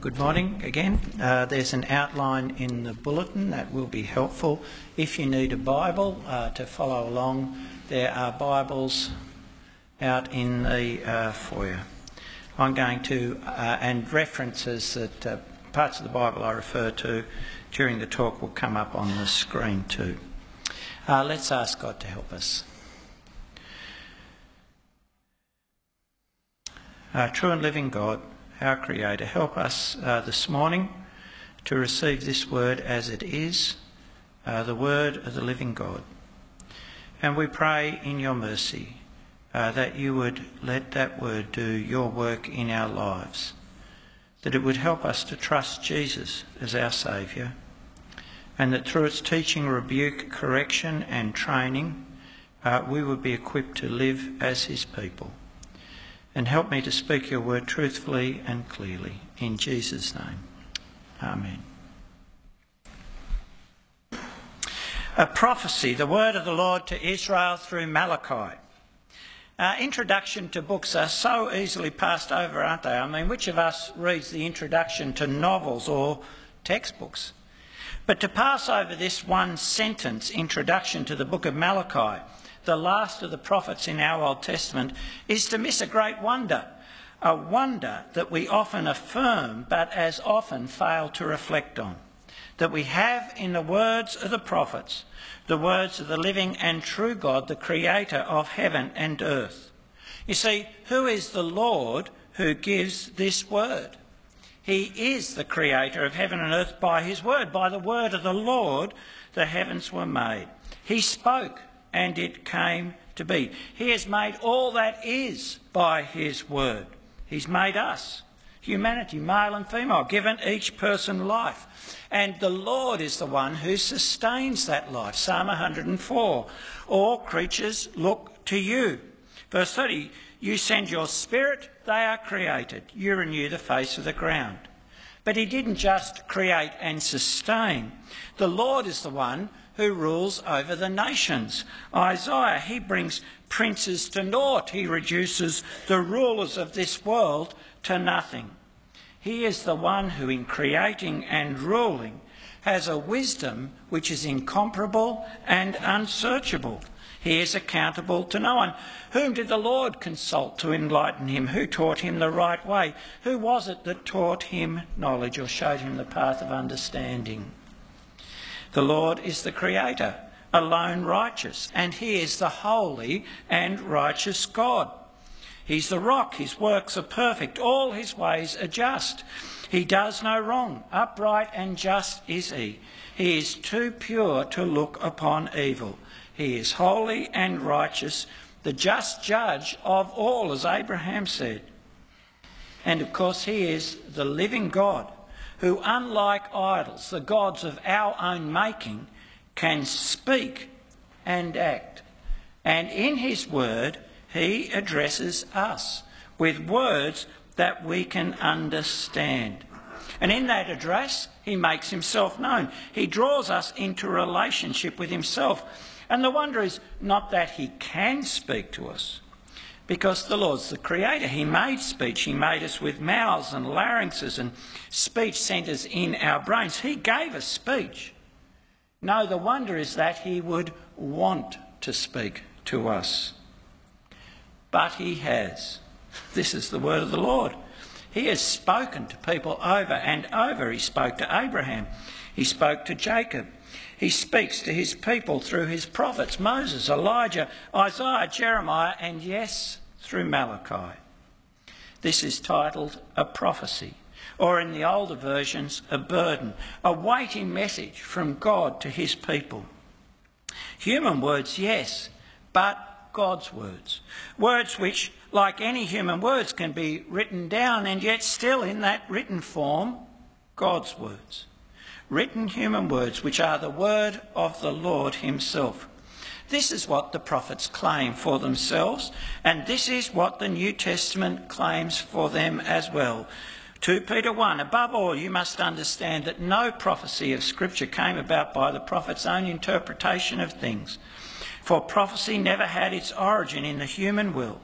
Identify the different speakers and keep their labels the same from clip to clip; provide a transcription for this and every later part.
Speaker 1: good morning again. Uh, there's an outline in the bulletin that will be helpful. If you need a Bible uh, to follow along, there are Bibles out in the uh, foyer. I'm going to, uh, and references that uh, parts of the Bible I refer to during the talk will come up on the screen too. Uh, let's ask God to help us. true and living God, our Creator. Help us uh, this morning to receive this word as it is, uh, the word of the living God. And we pray in your mercy uh, that you would let that word do your work in our lives, that it would help us to trust Jesus as our Saviour, and that through its teaching, rebuke, correction, and training, uh, we would be equipped to live as his people and help me to speak your word truthfully and clearly. In Jesus' name. Amen. A prophecy, the word of the Lord to Israel through Malachi. Introduction to books are so easily passed over, aren't they? I mean, which of us reads the introduction to novels or textbooks? But to pass over this one sentence introduction to the book of Malachi the last of the prophets in our Old Testament, is to miss a great wonder, a wonder that we often affirm but as often fail to reflect on. That we have in the words of the prophets, the words of the living and true God, the creator of heaven and earth. You see, who is the Lord who gives this word? He is the creator of heaven and earth by his word. By the word of the Lord, the heavens were made. He spoke and it came to be. He has made all that is by his word. He's made us, humanity, male and female, given each person life. And the Lord is the one who sustains that life. Psalm 104. All creatures look to you. Verse 30. You send your spirit, they are created. You renew the face of the ground. But he didn't just create and sustain. The Lord is the one who rules over the nations. Isaiah, he brings princes to naught. He reduces the rulers of this world to nothing. He is the one who, in creating and ruling, has a wisdom which is incomparable and unsearchable. He is accountable to no one. Whom did the Lord consult to enlighten him? Who taught him the right way? Who was it that taught him knowledge or showed him the path of understanding? The Lord is the Creator, alone righteous, and He is the holy and righteous God. He's the rock, His works are perfect, all His ways are just. He does no wrong, upright and just is He. He is too pure to look upon evil. He is holy and righteous, the just judge of all, as Abraham said. And of course, He is the living God who, unlike idols, the gods of our own making, can speak and act. And in his word, he addresses us with words that we can understand. And in that address, he makes himself known. He draws us into relationship with himself. And the wonder is not that he can speak to us, because the Lord's the creator. He made speech. He made us with mouths and larynxes and speech centres in our brains. He gave us speech. No, the wonder is that He would want to speak to us. But He has. This is the word of the Lord. He has spoken to people over and over. He spoke to Abraham. He spoke to Jacob. He speaks to his people through his prophets Moses, Elijah, Isaiah, Jeremiah, and yes, through Malachi. This is titled A Prophecy, or in the older versions, A Burden, a weighty message from God to his people. Human words, yes, but God's words. Words which, like any human words, can be written down and yet still in that written form, God's words written human words, which are the word of the Lord Himself. This is what the prophets claim for themselves, and this is what the New Testament claims for them as well. 2 Peter 1 Above all, you must understand that no prophecy of Scripture came about by the prophet's own interpretation of things. For prophecy never had its origin in the human will,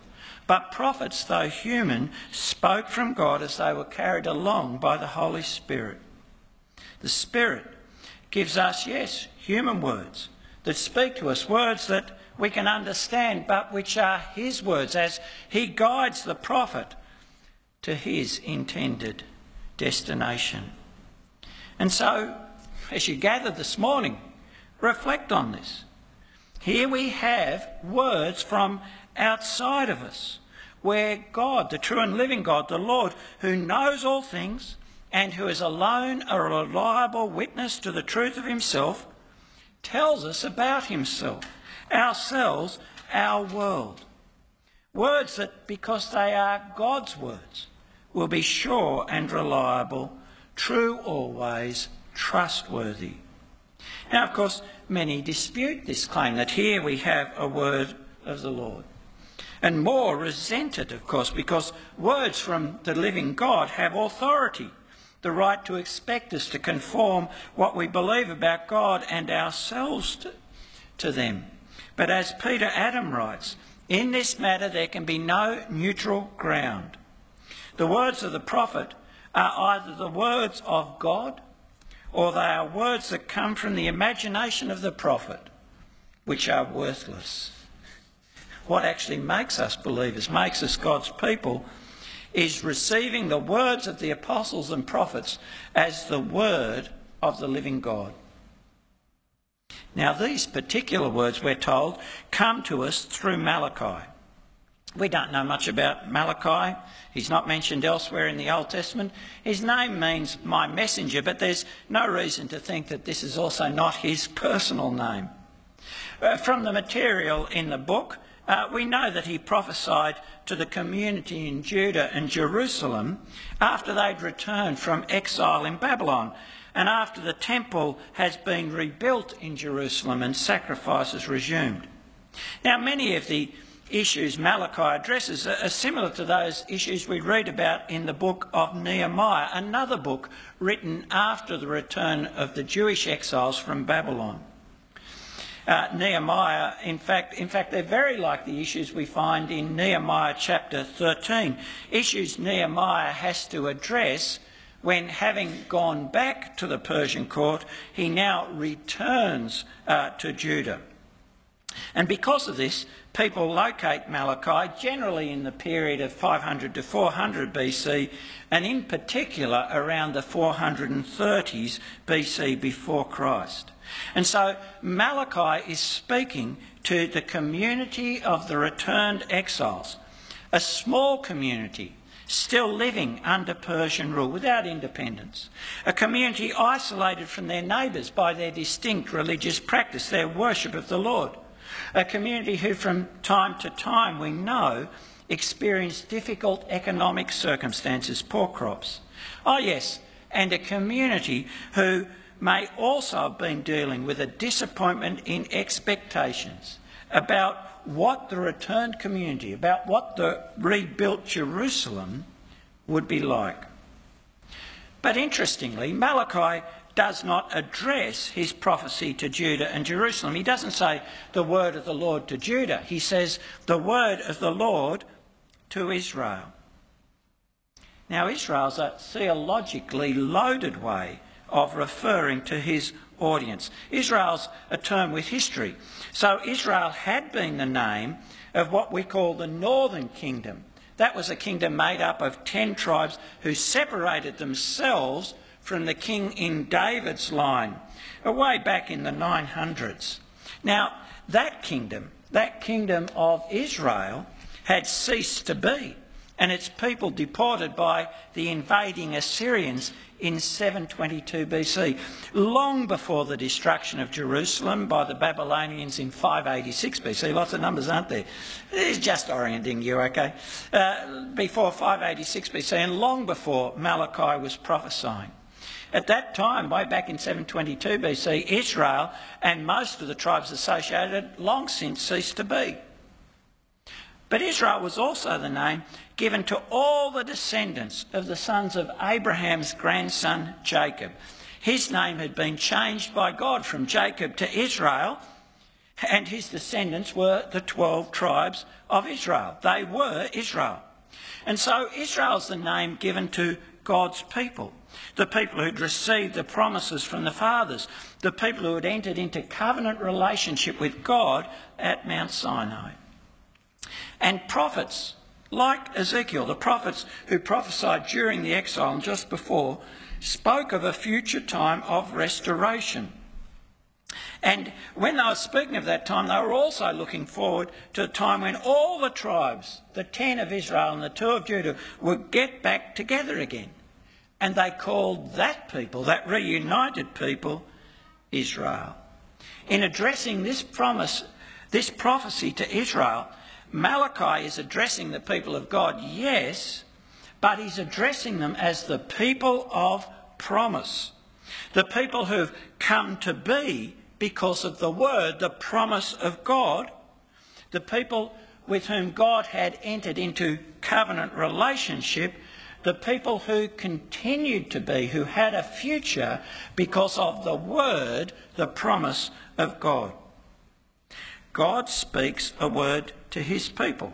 Speaker 1: But prophets, though human, spoke from God as they were carried along by the Holy Spirit. The Spirit gives us, yes, human words that speak to us, words that we can understand, but which are His words as He guides the prophet to his intended destination. And so, as you gather this morning, reflect on this. Here we have words from outside of us, where God, the true and living God, the Lord, who knows all things and who is alone a reliable witness to the truth of himself, tells us about himself, ourselves, our world. Words that, because they are God's words, will be sure and reliable, true always, trustworthy. Now, of course, many dispute this claim that here we have a word of the Lord. And more resent it, of course, because words from the living God have authority, the right to expect us to conform what we believe about God and ourselves to, to them. But as Peter Adam writes, in this matter there can be no neutral ground. The words of the prophet are either the words of God or they are words that come from the imagination of the prophet, which are worthless. What actually makes us believers, makes us God's people, is receiving the words of the apostles and prophets as the word of the living God. Now, these particular words, we're told, come to us through Malachi. We don't know much about Malachi. He's not mentioned elsewhere in the Old Testament. His name means my messenger, but there's no reason to think that this is also not his personal name. Uh, from the material in the book, uh, we know that he prophesied to the community in Judah and Jerusalem after they'd returned from exile in Babylon and after the temple has been rebuilt in Jerusalem and sacrifices resumed. Now, many of the issues Malachi addresses are similar to those issues we read about in the book of Nehemiah, another book written after the return of the Jewish exiles from Babylon. Uh, Nehemiah, in fact, in fact, they're very like the issues we find in Nehemiah chapter 13. Issues Nehemiah has to address when, having gone back to the Persian court, he now returns uh, to Judah. And because of this, people locate Malachi generally in the period of 500 to 400 BC, and in particular around the 430s BC before Christ. And so Malachi is speaking to the community of the returned exiles, a small community still living under Persian rule without independence, a community isolated from their neighbours by their distinct religious practice, their worship of the Lord a community who from time to time we know experienced difficult economic circumstances, poor crops. Oh yes, and a community who may also have been dealing with a disappointment in expectations about what the returned community, about what the rebuilt Jerusalem would be like. But interestingly, Malachi does not address his prophecy to Judah and Jerusalem. He doesn't say the word of the Lord to Judah, he says the word of the Lord to Israel. Now, Israel's a theologically loaded way of referring to his audience. Israel's a term with history. So, Israel had been the name of what we call the northern kingdom. That was a kingdom made up of ten tribes who separated themselves from the king in David's line, way back in the 900s. Now, that kingdom, that kingdom of Israel, had ceased to be, and its people deported by the invading Assyrians in 722 BC, long before the destruction of Jerusalem by the Babylonians in 586 BC. Lots of numbers, aren't there? It's just orienting you, okay? Uh, before 586 BC, and long before Malachi was prophesying. At that time, way back in 722 BC, Israel and most of the tribes associated long since ceased to be. But Israel was also the name given to all the descendants of the sons of Abraham's grandson Jacob. His name had been changed by God from Jacob to Israel, And his descendants were the 12 tribes of Israel. They were Israel. And so Israel's the name given to God's people, the people who'd received the promises from the fathers, the people who had entered into covenant relationship with God at Mount Sinai. And prophets, like Ezekiel, the prophets who prophesied during the exile and just before, spoke of a future time of restoration. And when they were speaking of that time, they were also looking forward to a time when all the tribes, the ten of Israel and the two of Judah, would get back together again. And they called that people, that reunited people, Israel. In addressing this promise, this prophecy to Israel, Malachi is addressing the people of God, yes, but he's addressing them as the people of promise. The people who've come to be because of the word, the promise of God, the people with whom God had entered into covenant relationship, the people who continued to be, who had a future because of the word, the promise of God. God speaks a word to his people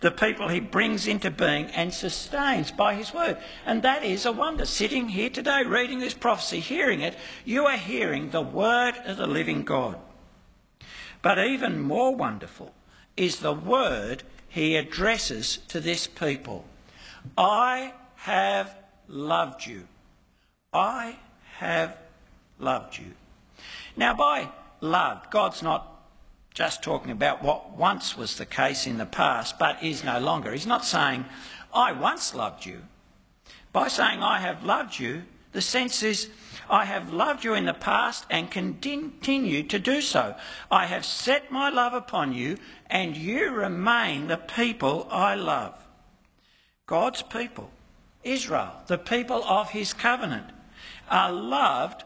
Speaker 1: the people he brings into being and sustains by his word. And that is a wonder. Sitting here today, reading this prophecy, hearing it, you are hearing the word of the living God. But even more wonderful is the word he addresses to this people I have loved you. I have loved you. Now, by love, God's not just talking about what once was the case in the past but is no longer. He's not saying, I once loved you. By saying, I have loved you, the sense is, I have loved you in the past and continue to do so. I have set my love upon you and you remain the people I love. God's people, Israel, the people of his covenant, are loved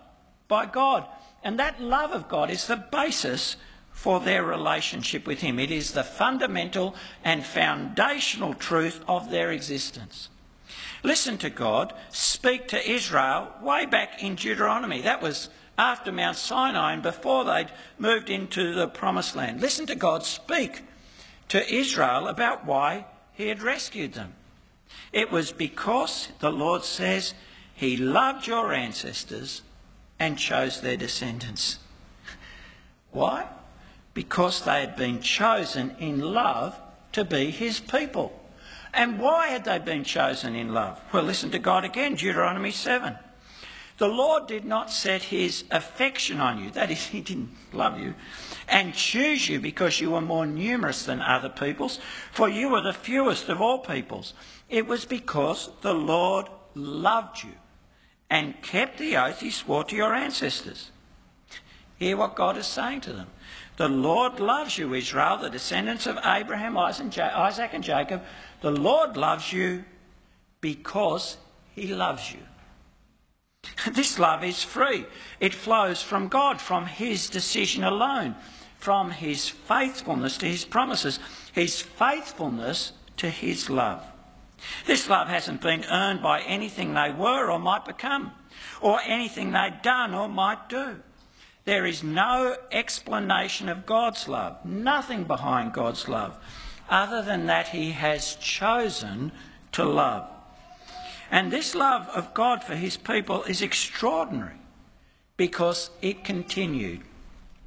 Speaker 1: by God. And that love of God is the basis for their relationship with Him. It is the fundamental and foundational truth of their existence. Listen to God speak to Israel way back in Deuteronomy. That was after Mount Sinai and before they'd moved into the promised land. Listen to God speak to Israel about why He had rescued them. It was because, the Lord says, He loved your ancestors and chose their descendants. Why? Because they had been chosen in love to be his people. And why had they been chosen in love? Well, listen to God again, Deuteronomy 7. The Lord did not set his affection on you, that is, he didn't love you, and choose you because you were more numerous than other peoples, for you were the fewest of all peoples. It was because the Lord loved you and kept the oath he swore to your ancestors. Hear what God is saying to them. The Lord loves you, Israel, the descendants of Abraham, Isaac, and Jacob. The Lord loves you because he loves you. This love is free. It flows from God, from his decision alone, from his faithfulness to his promises, his faithfulness to his love. This love hasn't been earned by anything they were or might become, or anything they'd done or might do. There is no explanation of God's love, nothing behind God's love, other than that He has chosen to love. And this love of God for His people is extraordinary because it continued.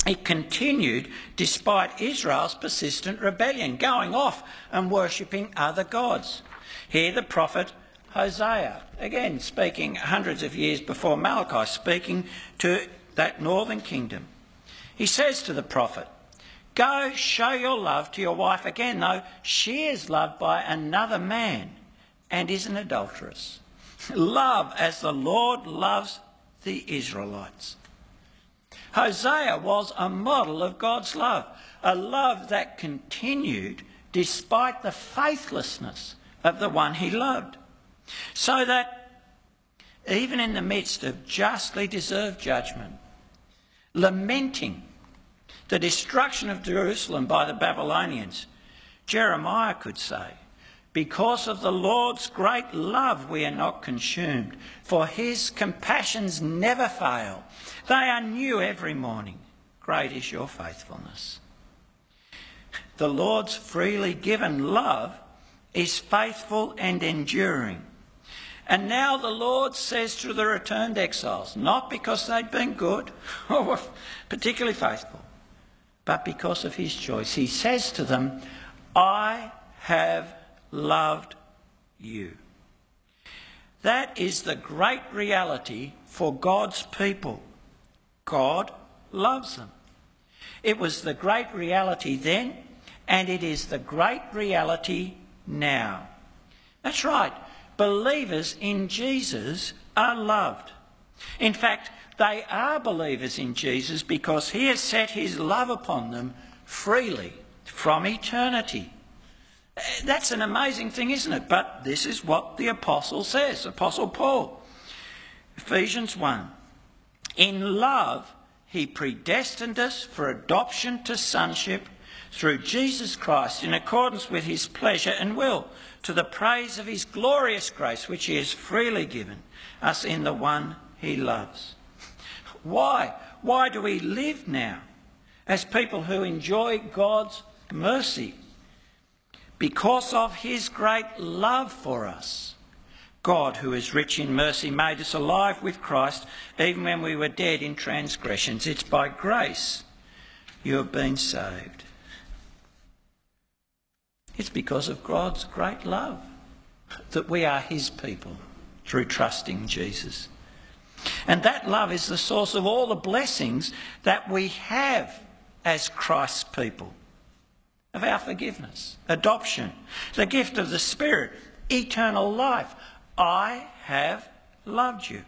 Speaker 1: It continued despite Israel's persistent rebellion, going off and worshipping other gods. Here, the prophet Hosea, again speaking hundreds of years before Malachi, speaking to that northern kingdom. He says to the prophet, Go show your love to your wife again, though she is loved by another man and is an adulteress. Love as the Lord loves the Israelites. Hosea was a model of God's love, a love that continued despite the faithlessness of the one he loved. So that even in the midst of justly deserved judgment, lamenting the destruction of Jerusalem by the Babylonians, Jeremiah could say, Because of the Lord's great love, we are not consumed, for his compassions never fail. They are new every morning. great is your faithfulness. The Lord's freely given love is faithful and enduring. And now the Lord says to the returned exiles, not because they'd been good or were particularly faithful, but because of his choice, he says to them, I have loved you. That is the great reality for God's people. God loves them. It was the great reality then, and it is the great reality now. That's right. Believers in Jesus are loved. In fact, they are believers in Jesus because he has set his love upon them freely from eternity. That's an amazing thing, isn't it? But this is what the Apostle says, Apostle Paul. Ephesians 1. In love, he predestined us for adoption to sonship through Jesus Christ in accordance with his pleasure and will, to the praise of his glorious grace, which he has freely given us in the one he loves. Why? Why do we live now as people who enjoy God's mercy? Because of his great love for us. God, who is rich in mercy, made us alive with Christ even when we were dead in transgressions. It's by grace you have been saved. It's because of God's great love that we are his people through trusting Jesus. And that love is the source of all the blessings that we have as Christ's people of our forgiveness, adoption, the gift of the Spirit, eternal life. I have loved you.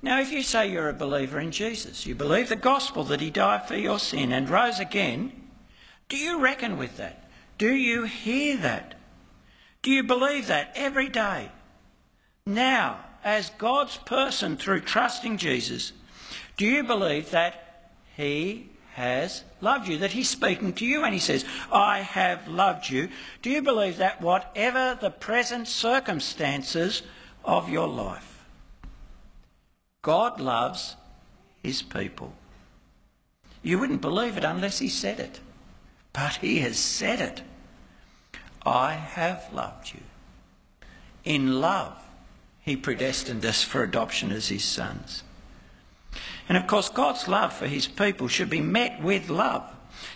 Speaker 1: Now, if you say you're a believer in Jesus, you believe the gospel that he died for your sin and rose again, do you reckon with that? Do you hear that? Do you believe that every day? Now, as God's person through trusting Jesus, do you believe that He has loved you? That He's speaking to you and He says, I have loved you. Do you believe that whatever the present circumstances of your life, God loves His people? You wouldn't believe it unless He said it. But He has said it. I have loved you. In love, he predestined us for adoption as his sons. And of course, God's love for his people should be met with love.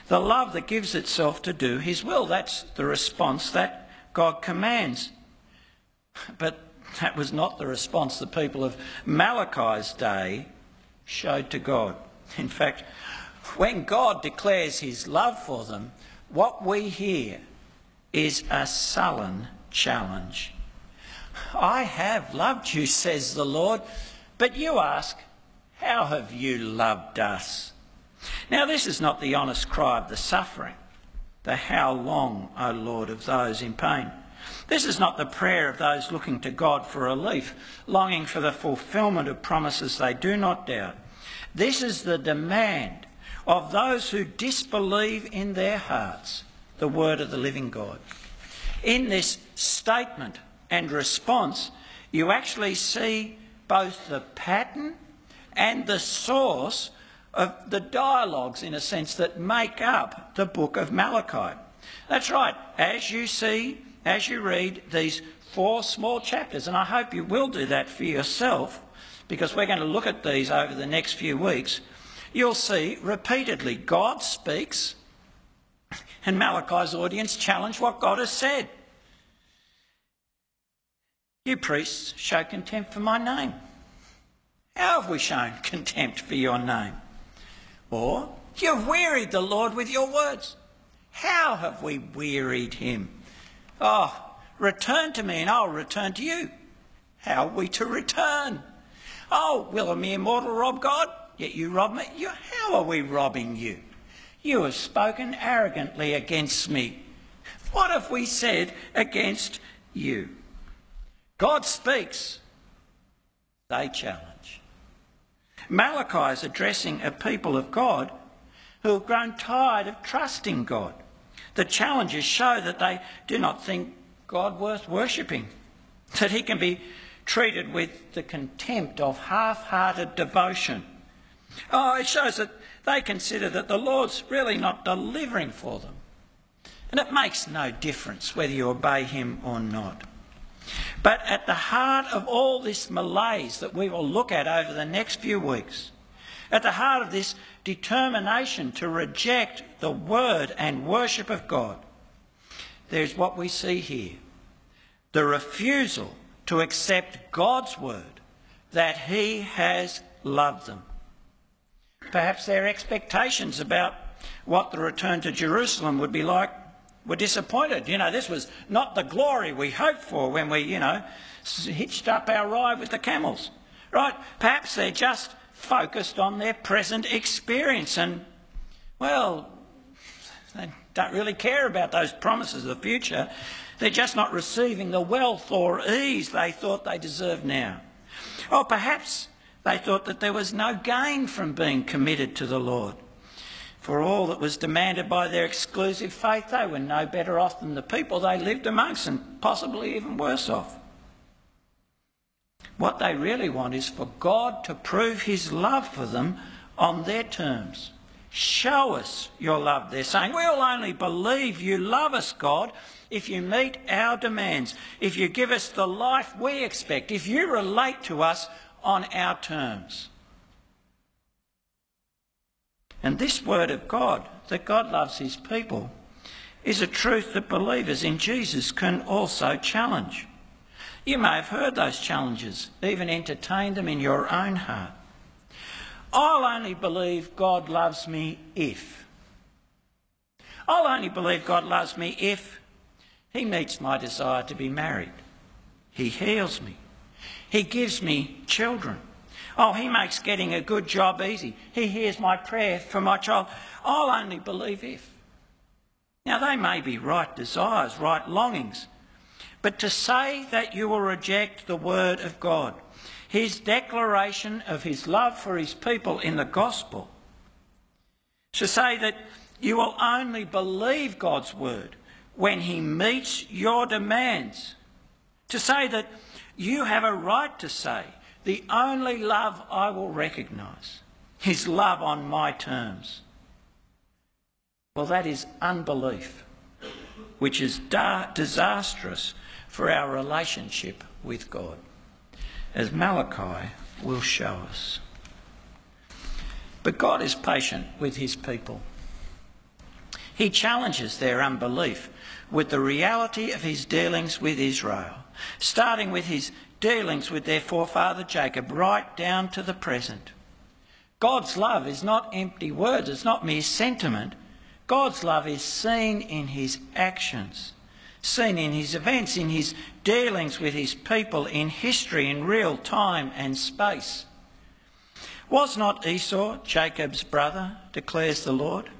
Speaker 1: The love that gives itself to do his will. That's the response that God commands. But that was not the response the people of Malachi's day showed to God. In fact, when God declares his love for them, what we hear is a sullen challenge. I have loved you, says the Lord, but you ask, How have you loved us? Now, this is not the honest cry of the suffering, the how long, O Lord, of those in pain. This is not the prayer of those looking to God for relief, longing for the fulfilment of promises they do not doubt. This is the demand of those who disbelieve in their hearts the word of the living God. In this statement and response, you actually see both the pattern and the source of the dialogues, in a sense, that make up the book of Malachi. That's right, as you see, as you read these four small chapters, and I hope you will do that for yourself, because we're going to look at these over the next few weeks, you'll see repeatedly God speaks and Malachi's audience challenge what God has said. You priests show contempt for my name. How have we shown contempt for your name? Or, you've wearied the Lord with your words. How have we wearied him? Oh, return to me and I'll return to you. How are we to return? Oh, will a mere mortal rob God? Yet you rob me. You, how are we robbing you? You have spoken arrogantly against me. What have we said against you? God speaks, they challenge. Malachi is addressing a people of God who have grown tired of trusting God. The challenges show that they do not think God worth worshipping, that he can be treated with the contempt of half hearted devotion Oh, it shows that they consider that the Lord's really not delivering for them. And it makes no difference whether you obey him or not. But at the heart of all this malaise that we will look at over the next few weeks, at the heart of this determination to reject the word and worship of God, there's what we see here the refusal to accept God's word that He has loved them. Perhaps their expectations about what the return to Jerusalem would be like were disappointed. You know, this was not the glory we hoped for when we, you know, hitched up our ride with the camels. Right? Perhaps they're just focused on their present experience and, well, they don't really care about those promises of the future. They're just not receiving the wealth or ease they thought they deserved now. Or perhaps they thought that there was no gain from being committed to the Lord. For all that was demanded by their exclusive faith, they were no better off than the people they lived amongst, and possibly even worse off. What they really want is for God to prove his love for them on their terms. Show us your love, they're saying. We'll only believe you love us, God, if you meet our demands, if you give us the life we expect, if you relate to us on our terms. And this word of God, that God loves his people, is a truth that believers in Jesus can also challenge. You may have heard those challenges, even entertained them in your own heart. I'll only believe God loves me if. I'll only believe God loves me if He meets my desire to be married. He heals me. He gives me children. Oh, he makes getting a good job easy. He hears my prayer for my child. I'll only believe if. Now, they may be right desires, right longings, but to say that you will reject the word of God, his declaration of his love for his people in the gospel, to say that you will only believe God's word when he meets your demands, to say that you have a right to say, the only love I will recognise is love on my terms. Well, that is unbelief, which is da- disastrous for our relationship with God, as Malachi will show us. But God is patient with his people. He challenges their unbelief with the reality of his dealings with Israel, starting with his dealings with their forefather Jacob right down to the present. God's love is not empty words, it's not mere sentiment. God's love is seen in his actions, seen in his events, in his dealings with his people, in history, in real time and space. Was not Esau Jacob's brother, declares the Lord?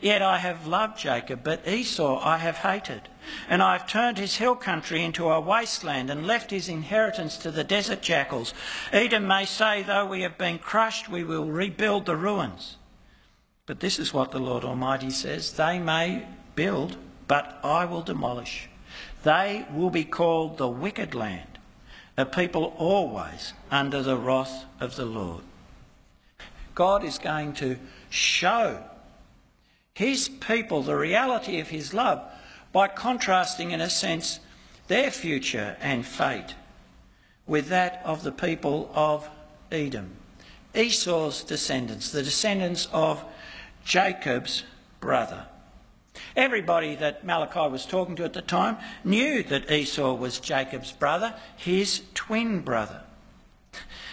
Speaker 1: Yet I have loved Jacob, but Esau I have hated. And I have turned his hill country into a wasteland and left his inheritance to the desert jackals. Edom may say, Though we have been crushed, we will rebuild the ruins. But this is what the Lord Almighty says They may build, but I will demolish. They will be called the wicked land, a people always under the wrath of the Lord. God is going to show his people the reality of his love by contrasting, in a sense, their future and fate with that of the people of Edom, Esau's descendants, the descendants of Jacob's brother. Everybody that Malachi was talking to at the time knew that Esau was Jacob's brother, his twin brother.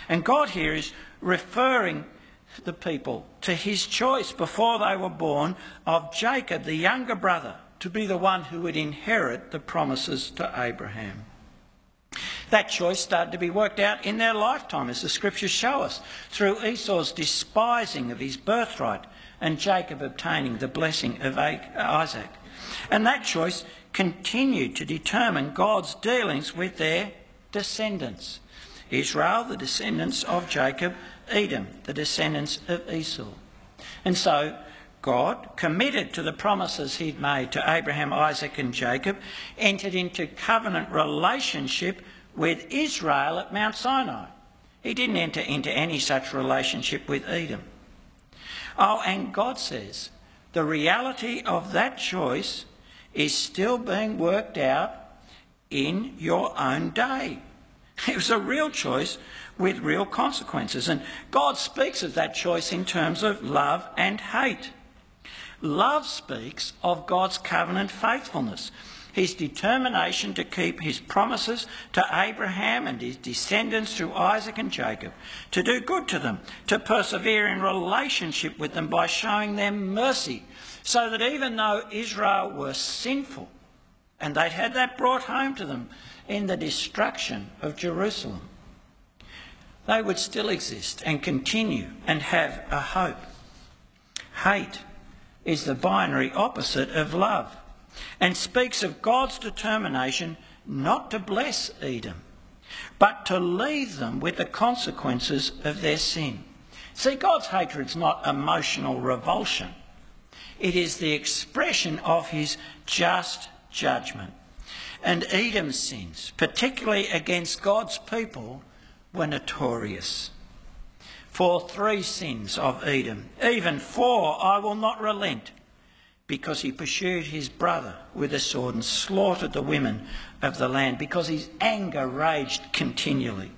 Speaker 1: And God here is referring the people to his choice before they were born of Jacob, the younger brother, to be the one who would inherit the promises to Abraham. That choice started to be worked out in their lifetime, as the scriptures show us, through Esau's despising of his birthright and Jacob obtaining the blessing of Isaac. And that choice continued to determine God's dealings with their descendants. Israel, the descendants of Jacob, Edom, the descendants of Esau. And so God, committed to the promises he'd made to Abraham, Isaac, and Jacob, entered into covenant relationship with Israel at Mount Sinai. He didn't enter into any such relationship with Edom. Oh, and God says the reality of that choice is still being worked out in your own day. It was a real choice with real consequences. And God speaks of that choice in terms of love and hate. Love speaks of God's covenant faithfulness, his determination to keep his promises to Abraham and his descendants through Isaac and Jacob, to do good to them, to persevere in relationship with them by showing them mercy, so that even though Israel were sinful, and they'd had that brought home to them in the destruction of Jerusalem, they would still exist and continue and have a hope. Hate is the binary opposite of love and speaks of God's determination not to bless Edom, but to leave them with the consequences of their sin. See, God's hatred is not emotional revulsion. It is the expression of his just judgment. And Edom's sins, particularly against God's people, were notorious. For three sins of Edom, even four I will not relent, because he pursued his brother with a sword and slaughtered the women of the land, because his anger raged continually.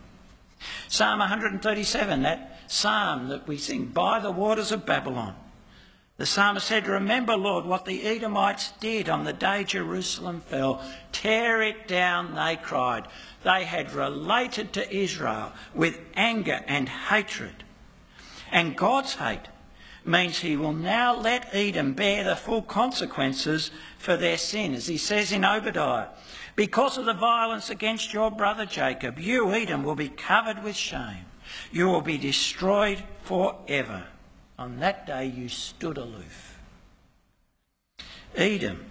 Speaker 1: Psalm 137, that psalm that we sing, by the waters of Babylon. The psalmist said, Remember, Lord, what the Edomites did on the day Jerusalem fell. Tear it down, they cried. They had related to Israel with anger and hatred. And God's hate means he will now let Edom bear the full consequences for their sin. As he says in Obadiah, because of the violence against your brother Jacob, you, Edom, will be covered with shame. You will be destroyed forever. On that day you stood aloof. Edom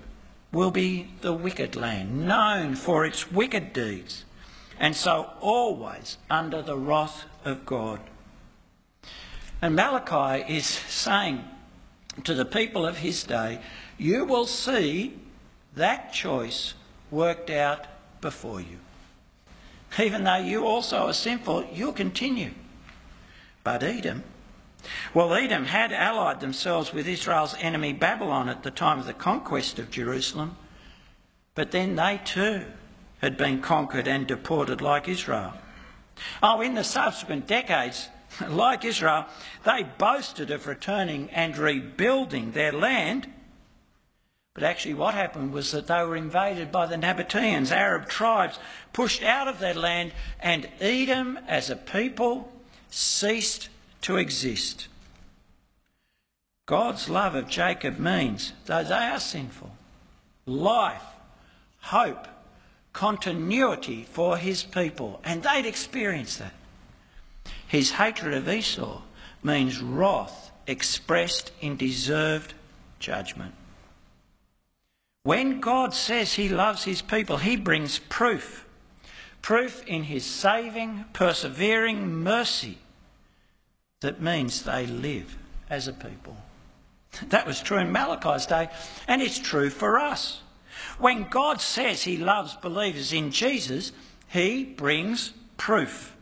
Speaker 1: will be the wicked land, known for its wicked deeds, and so always under the wrath of God. And Malachi is saying to the people of his day, You will see that choice worked out before you. Even though you also are sinful, you'll continue. But Edom, well, Edom had allied themselves with Israel's enemy Babylon at the time of the conquest of Jerusalem, but then they too had been conquered and deported like Israel. Oh, in the subsequent decades, like Israel, they boasted of returning and rebuilding their land. But actually, what happened was that they were invaded by the Nabateans, Arab tribes, pushed out of their land, and Edom as a people ceased to exist. God's love of Jacob means, though they are sinful, life, hope, continuity for his people, and they'd experience that. His hatred of Esau means wrath expressed in deserved judgment. When God says he loves his people, he brings proof. Proof in his saving, persevering mercy that means they live as a people. That was true in Malachi's day, and it's true for us. When God says He loves believers in Jesus, He brings proof.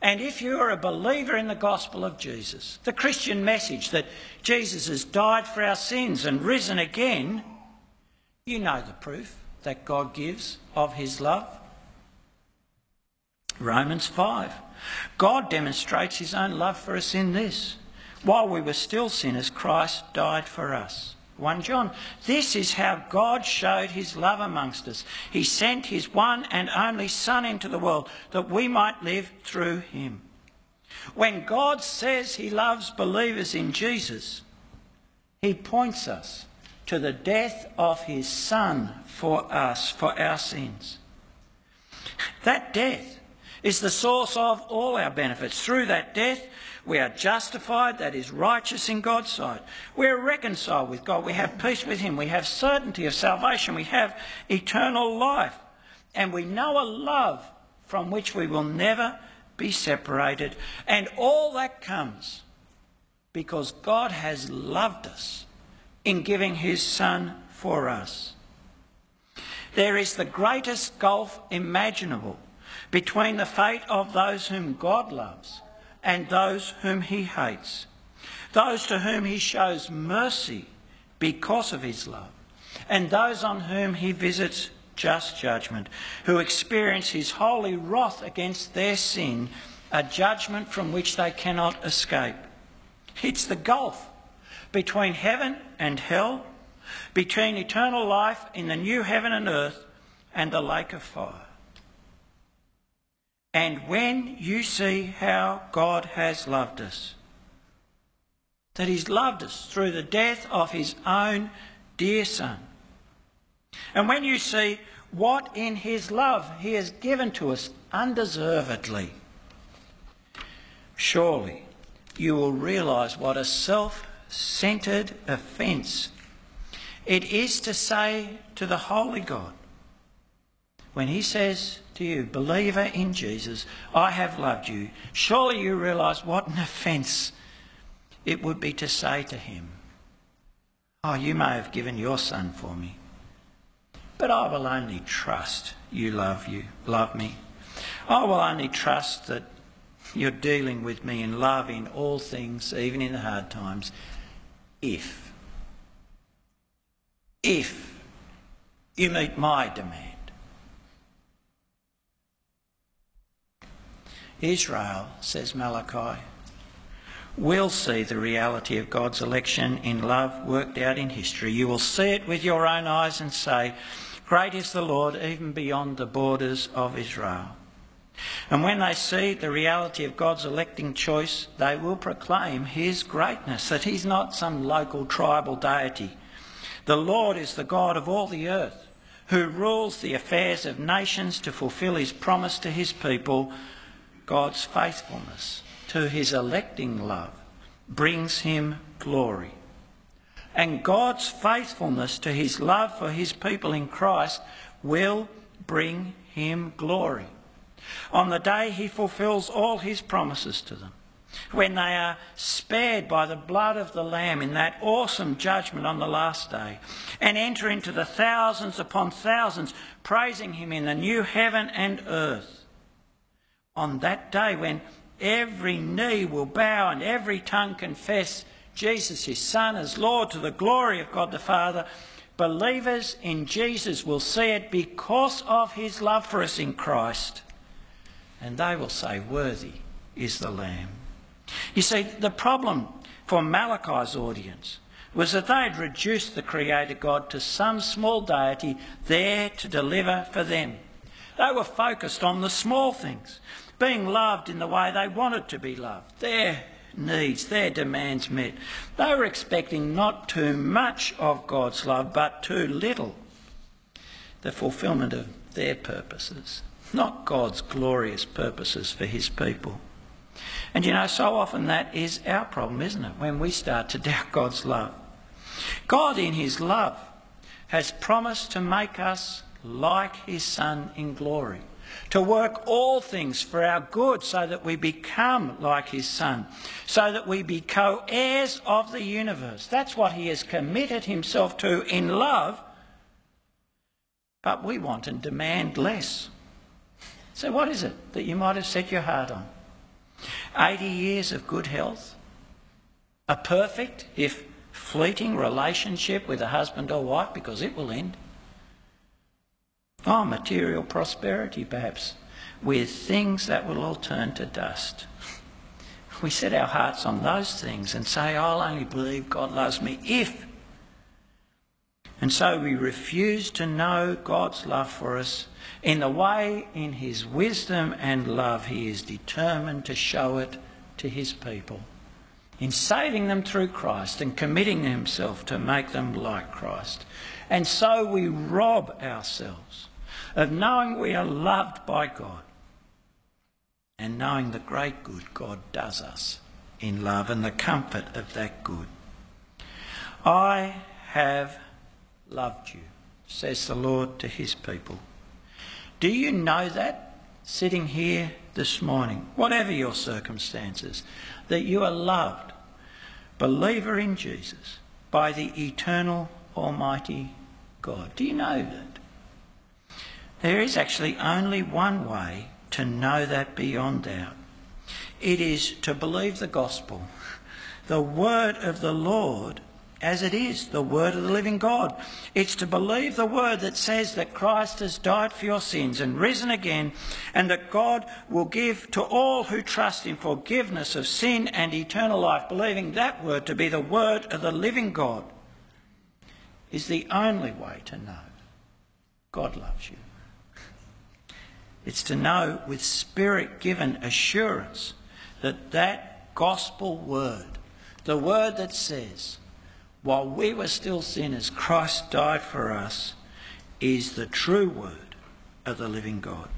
Speaker 1: And if you are a believer in the gospel of Jesus, the Christian message that Jesus has died for our sins and risen again, you know the proof that God gives of His love. Romans 5. God demonstrates his own love for us in this. While we were still sinners, Christ died for us. 1 John. This is how God showed his love amongst us. He sent his one and only Son into the world that we might live through him. When God says he loves believers in Jesus, he points us to the death of his Son for us, for our sins. That death is the source of all our benefits. Through that death, we are justified, that is righteous in God's sight. We're reconciled with God. We have peace with Him. We have certainty of salvation. We have eternal life. And we know a love from which we will never be separated. And all that comes because God has loved us in giving His Son for us. There is the greatest gulf imaginable between the fate of those whom God loves and those whom he hates, those to whom he shows mercy because of his love, and those on whom he visits just judgment, who experience his holy wrath against their sin, a judgment from which they cannot escape. It's the gulf between heaven and hell, between eternal life in the new heaven and earth and the lake of fire. And when you see how God has loved us, that He's loved us through the death of His own dear Son, and when you see what in His love He has given to us undeservedly, surely you will realise what a self centred offence it is to say to the Holy God, when He says to you, believer in Jesus, I have loved you, surely you realise what an offence it would be to say to Him, Oh, you may have given your Son for me, but I will only trust you love you, love me. I will only trust that you're dealing with me in love in all things, even in the hard times, if, if you meet my demand. Israel, says Malachi, will see the reality of God's election in love worked out in history. You will see it with your own eyes and say, Great is the Lord, even beyond the borders of Israel. And when they see the reality of God's electing choice, they will proclaim his greatness, that he's not some local tribal deity. The Lord is the God of all the earth, who rules the affairs of nations to fulfill his promise to his people. God's faithfulness to his electing love brings him glory. And God's faithfulness to his love for his people in Christ will bring him glory on the day he fulfills all his promises to them, when they are spared by the blood of the Lamb in that awesome judgment on the last day, and enter into the thousands upon thousands, praising him in the new heaven and earth. On that day when every knee will bow and every tongue confess Jesus, his Son, as Lord to the glory of God the Father, believers in Jesus will see it because of his love for us in Christ and they will say, Worthy is the Lamb. You see, the problem for Malachi's audience was that they had reduced the Creator God to some small deity there to deliver for them. They were focused on the small things, being loved in the way they wanted to be loved, their needs, their demands met. They were expecting not too much of God's love, but too little, the fulfilment of their purposes not God's glorious purposes for his people. And you know, so often that is our problem, isn't it? When we start to doubt God's love. God, in his love, has promised to make us like his Son in glory, to work all things for our good so that we become like his Son, so that we be co heirs of the universe. That's what he has committed himself to in love. But we want and demand less. So, what is it that you might have set your heart on? 80 years of good health? A perfect, if fleeting, relationship with a husband or wife, because it will end? Oh, material prosperity, perhaps, with things that will all turn to dust. We set our hearts on those things and say, I'll only believe God loves me if. And so we refuse to know God's love for us in the way, in his wisdom and love, he is determined to show it to his people. In saving them through Christ and committing himself to make them like Christ. And so we rob ourselves of knowing we are loved by God and knowing the great good God does us in love and the comfort of that good. I have loved you, says the Lord to his people. Do you know that sitting here this morning, whatever your circumstances, that you are loved, believer in Jesus, by the eternal Almighty God? Do you know that? There is actually only one way to know that beyond doubt. It is to believe the gospel, the word of the Lord as it is, the word of the living God. It's to believe the word that says that Christ has died for your sins and risen again, and that God will give to all who trust him forgiveness of sin and eternal life. Believing that word to be the word of the living God is the only way to know God loves you. It's to know with spirit given assurance that that gospel word, the word that says, while we were still sinners, Christ died for us, is the true word of the living God.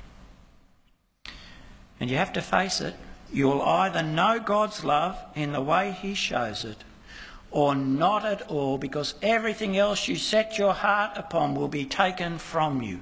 Speaker 1: And you have to face it. You'll either know God's love in the way He shows it, or not at all, because everything else you set your heart upon will be taken from you.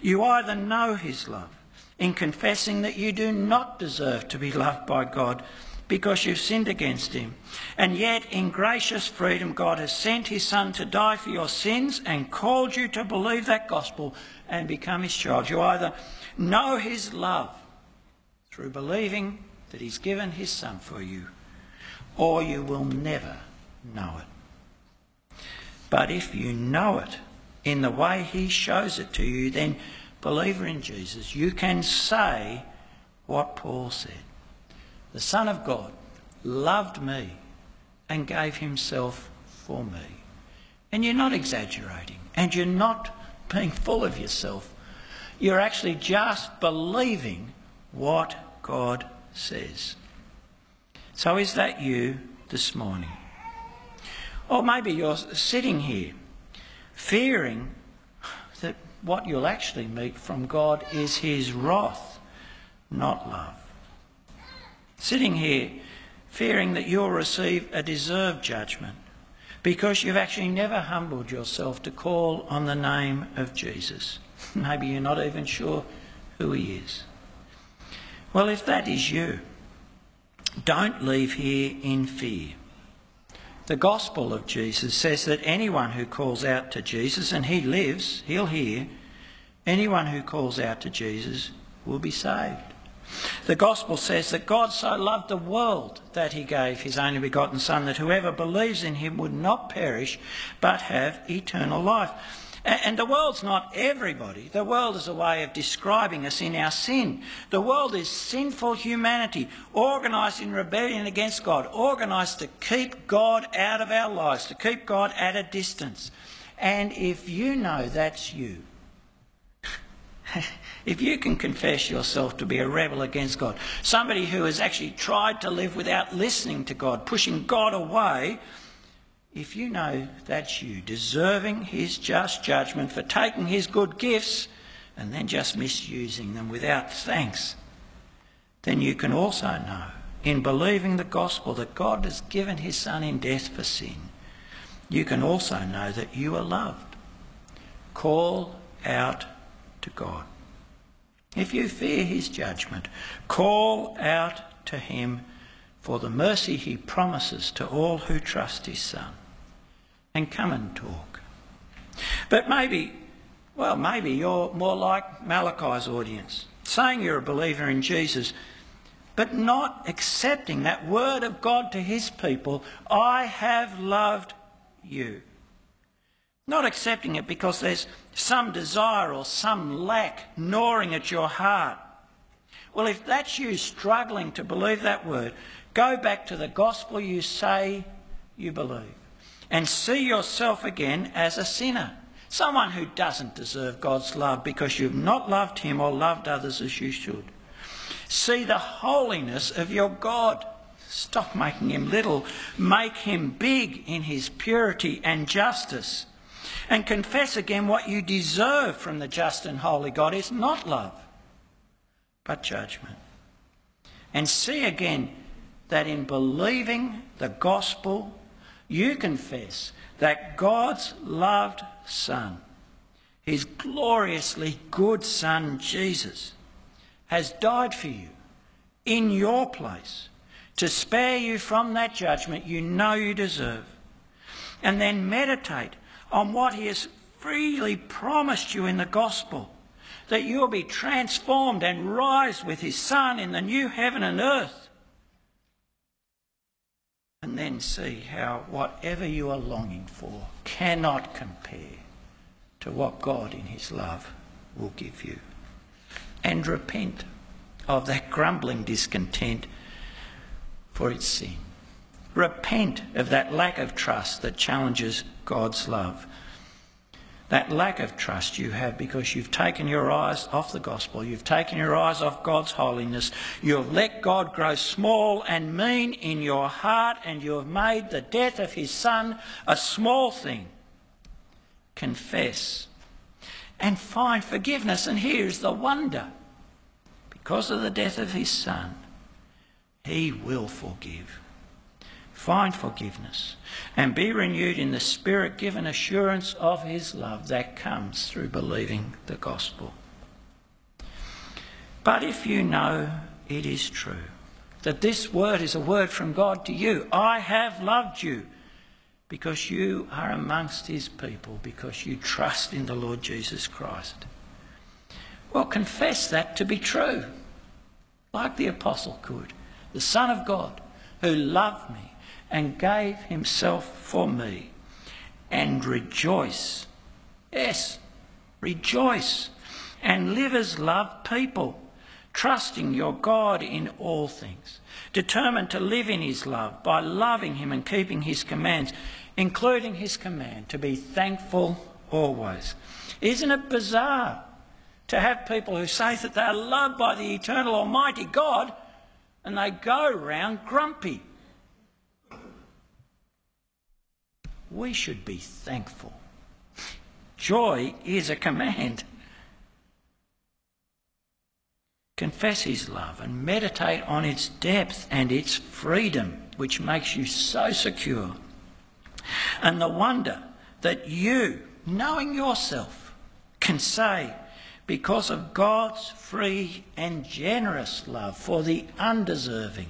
Speaker 1: You either know His love in confessing that you do not deserve to be loved by God because you've sinned against him. And yet, in gracious freedom, God has sent his Son to die for your sins and called you to believe that gospel and become his child. You either know his love through believing that he's given his Son for you, or you will never know it. But if you know it in the way he shows it to you, then, believer in Jesus, you can say what Paul said the Son of God, loved me and gave himself for me. And you're not exaggerating and you're not being full of yourself. You're actually just believing what God says. So, is that you this morning? Or maybe you're sitting here fearing that what you'll actually meet from God is His wrath, not love sitting here fearing that you'll receive a deserved judgment because you've actually never humbled yourself to call on the name of Jesus. Maybe you're not even sure who he is. Well, if that is you, don't leave here in fear. The gospel of Jesus says that anyone who calls out to Jesus and he lives, he'll hear, anyone who calls out to Jesus will be saved. The Gospel says that God so loved the world that he gave his only begotten Son, that whoever believes in him would not perish but have eternal life. And the world's not everybody. The world is a way of describing us in our sin. The world is sinful humanity, organised in rebellion against God, organised to keep God out of our lives, to keep God at a distance. And if you know that's you, if you can confess yourself to be a rebel against God, somebody who has actually tried to live without listening to God, pushing God away, if you know that's you, deserving his just judgment for taking his good gifts and then just misusing them without thanks, then you can also know, in believing the gospel that God has given his Son in death for sin, you can also know that you are loved. Call out to God. If you fear his judgment, call out to him for the mercy he promises to all who trust his Son. And come and talk. But maybe, well, maybe you're more like Malachi's audience, saying you're a believer in Jesus, but not accepting that word of God to his people I have loved you. Not accepting it because there's some desire or some lack gnawing at your heart. Well, if that's you struggling to believe that word, go back to the gospel you say you believe and see yourself again as a sinner. Someone who doesn't deserve God's love because you've not loved Him or loved others as you should. See the holiness of your God. Stop making Him little, make Him big in His purity and justice and confess again what you deserve from the just and holy God is not love, but judgment. And see again that in believing the gospel, you confess that God's loved Son, his gloriously good Son Jesus, has died for you in your place to spare you from that judgment you know you deserve. And then meditate on what he has freely promised you in the gospel that you'll be transformed and rise with his Son in the new heaven and earth. And then see how whatever you are longing for cannot compare to what God in his love will give you. And repent of that grumbling discontent for its sin. Repent of that lack of trust that challenges God's love that lack of trust you have because you've taken your eyes off the gospel, you've taken your eyes off God's holiness, you have let God grow small and mean in your heart, and you have made the death of his son a small thing. Confess and find forgiveness. And here's the wonder because of the death of his son, he will forgive find forgiveness, and be renewed in the Spirit given assurance of His love that comes through believing the gospel. But if you know it is true that this word is a word from God to you, I have loved you because you are amongst His people, because you trust in the Lord Jesus Christ. Well, confess that to be true, like the apostle could. The Son of God who loved me and gave himself for me. And rejoice. Yes, rejoice. And live as loved people, trusting your God in all things, determined to live in his love by loving him and keeping his commands, including his command to be thankful always. Isn't it bizarre to have people who say that they are loved by the eternal Almighty God and they go around grumpy? We should be thankful. Joy is a command. Confess His love and meditate on its depth and its freedom, which makes you so secure. And the wonder that you, knowing yourself, can say, because of God's free and generous love for the undeserving,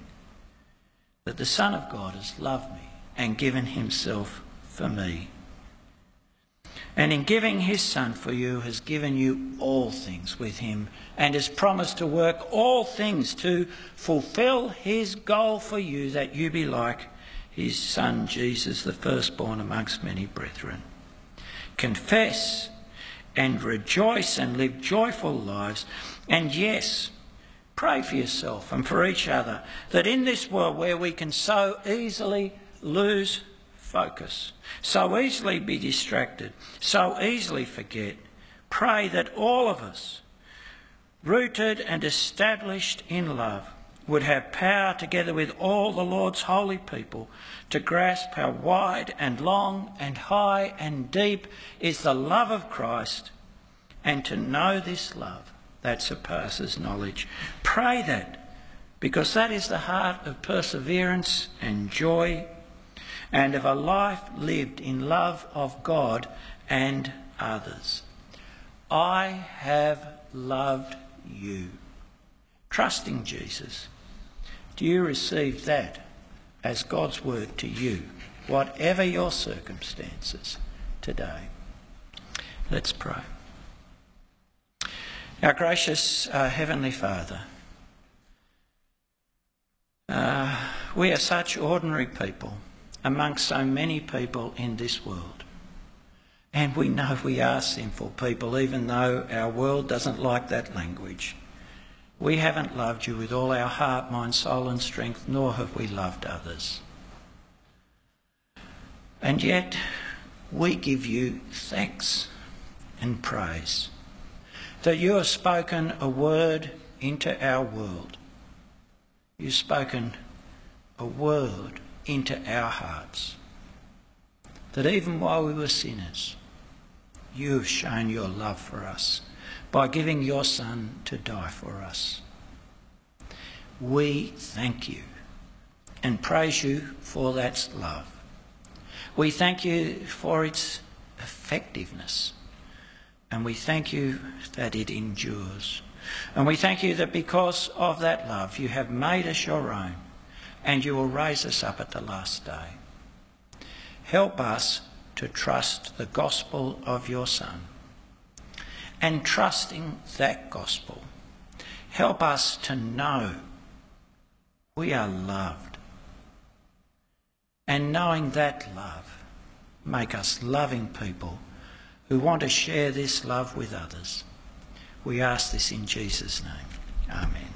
Speaker 1: that the Son of God has loved me and given Himself for me. And in giving his Son for you, has given you all things with him, and has promised to work all things to fulfill his goal for you, that you be like his Son Jesus, the firstborn amongst many brethren. Confess and rejoice and live joyful lives. And yes, pray for yourself and for each other that in this world where we can so easily lose focus, so easily be distracted, so easily forget. Pray that all of us, rooted and established in love, would have power together with all the Lord's holy people to grasp how wide and long and high and deep is the love of Christ and to know this love that surpasses knowledge. Pray that because that is the heart of perseverance and joy and of a life lived in love of God and others. I have loved you. Trusting Jesus. Do you receive that as God's word to you, whatever your circumstances today? Let's pray. Our gracious uh, Heavenly Father, uh, we are such ordinary people amongst so many people in this world. And we know we are sinful people, even though our world doesn't like that language. We haven't loved you with all our heart, mind, soul, and strength, nor have we loved others. And yet, we give you thanks and praise that you have spoken a word into our world. You've spoken a word into our hearts. That even while we were sinners, you have shown your love for us by giving your Son to die for us. We thank you and praise you for that love. We thank you for its effectiveness and we thank you that it endures. And we thank you that because of that love you have made us your own and you will raise us up at the last day. Help us to trust the gospel of your Son and trusting that gospel. Help us to know we are loved. And knowing that love, make us loving people who want to share this love with others. We ask this in Jesus' name. Amen.